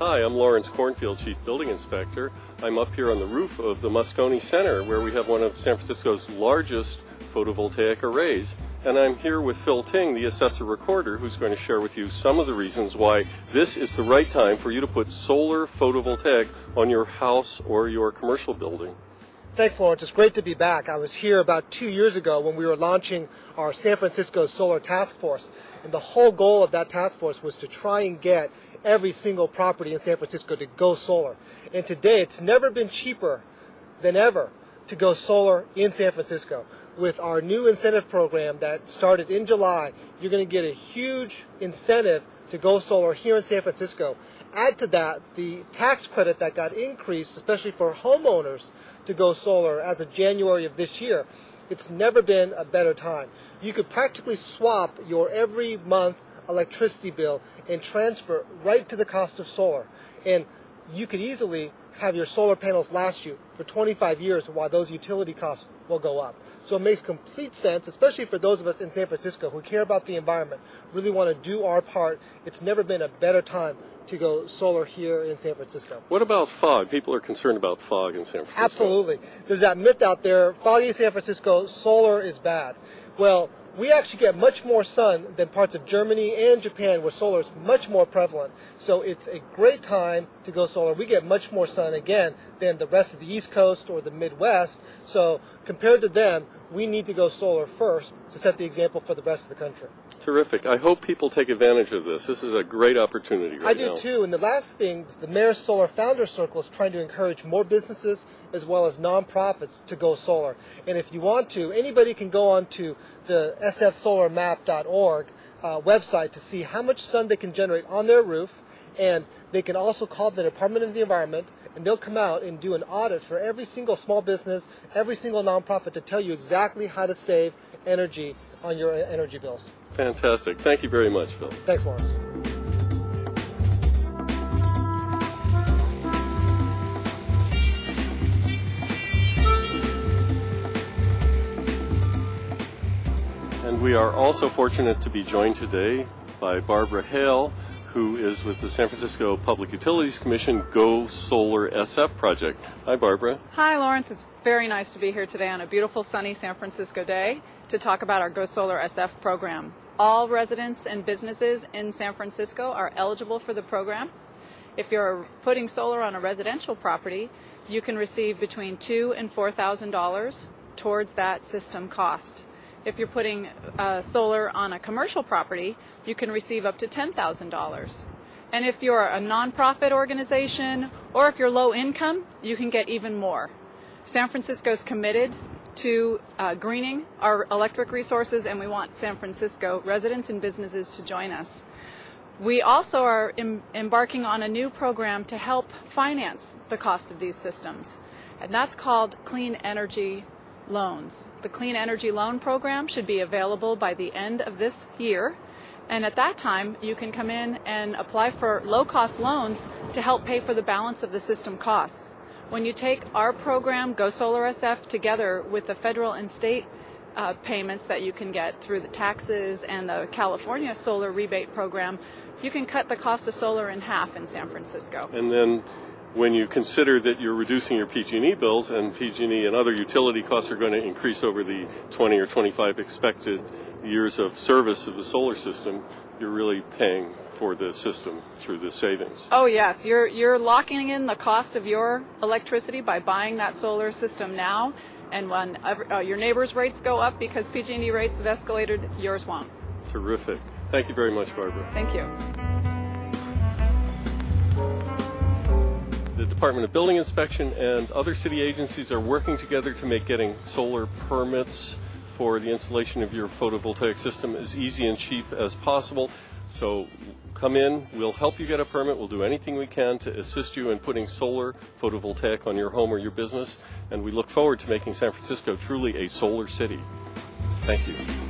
Hi, I'm Lawrence Kornfield, Chief Building Inspector. I'm up here on the roof of the Moscone Center where we have one of San Francisco's largest photovoltaic arrays. And I'm here with Phil Ting, the assessor recorder, who's going to share with you some of the reasons why this is the right time for you to put solar photovoltaic on your house or your commercial building. Thanks, Lawrence. It's great to be back. I was here about two years ago when we were launching our San Francisco Solar Task Force. And the whole goal of that task force was to try and get every single property in San Francisco to go solar. And today, it's never been cheaper than ever to go solar in San Francisco. With our new incentive program that started in July, you're going to get a huge incentive to go solar here in San Francisco. Add to that the tax credit that got increased, especially for homeowners to go solar as of January of this year. It's never been a better time. You could practically swap your every month electricity bill and transfer right to the cost of solar. And you could easily have your solar panels last you for 25 years while those utility costs will go up. So it makes complete sense, especially for those of us in San Francisco who care about the environment, really want to do our part. It's never been a better time to go solar here in San Francisco. What about fog? People are concerned about fog in San Francisco. Absolutely. There's that myth out there, foggy San Francisco, solar is bad. Well, we actually get much more sun than parts of Germany and Japan where solar is much more prevalent. So it's a great time to go solar. We get much more sun again than the rest of the East Coast or the Midwest. So compared to them, we need to go solar first to set the example for the rest of the country. Terrific. I hope people take advantage of this. This is a great opportunity right I do now. too. And the last thing, the Mayor's Solar Founder Circle is trying to encourage more businesses as well as nonprofits to go solar. And if you want to, anybody can go on to the sfsolarmap.org uh, website to see how much sun they can generate on their roof. And they can also call the Department of the Environment and they'll come out and do an audit for every single small business, every single nonprofit to tell you exactly how to save energy on your energy bills. Fantastic. Thank you very much, Phil. Thanks, Lawrence. And we are also fortunate to be joined today by Barbara Hale, who is with the San Francisco Public Utilities Commission Go Solar SF project. Hi, Barbara. Hi, Lawrence. It's very nice to be here today on a beautiful sunny San Francisco day to talk about our Go Solar SF program. All residents and businesses in San Francisco are eligible for the program. If you're putting solar on a residential property, you can receive between two and four thousand dollars towards that system cost. If you're putting uh, solar on a commercial property, you can receive up to $10,000. And if you're a nonprofit organization or if you're low income, you can get even more. San Francisco is committed to uh, greening our electric resources, and we want San Francisco residents and businesses to join us. We also are em- embarking on a new program to help finance the cost of these systems, and that's called Clean Energy Loans. The Clean Energy Loan Program should be available by the end of this year. And at that time, you can come in and apply for low cost loans to help pay for the balance of the system costs. When you take our program, Go Solar SF, together with the federal and state uh, payments that you can get through the taxes and the California Solar Rebate Program, you can cut the cost of solar in half in San Francisco. When you consider that you're reducing your PG&E bills and PG&E and other utility costs are going to increase over the 20 or 25 expected years of service of the solar system, you're really paying for the system through the savings. Oh yes, you're you're locking in the cost of your electricity by buying that solar system now, and when uh, your neighbors' rates go up because PG&E rates have escalated, yours won't. Terrific. Thank you very much, Barbara. Thank you. Department of Building Inspection and other city agencies are working together to make getting solar permits for the installation of your photovoltaic system as easy and cheap as possible. So come in, we'll help you get a permit, we'll do anything we can to assist you in putting solar photovoltaic on your home or your business, and we look forward to making San Francisco truly a solar city. Thank you.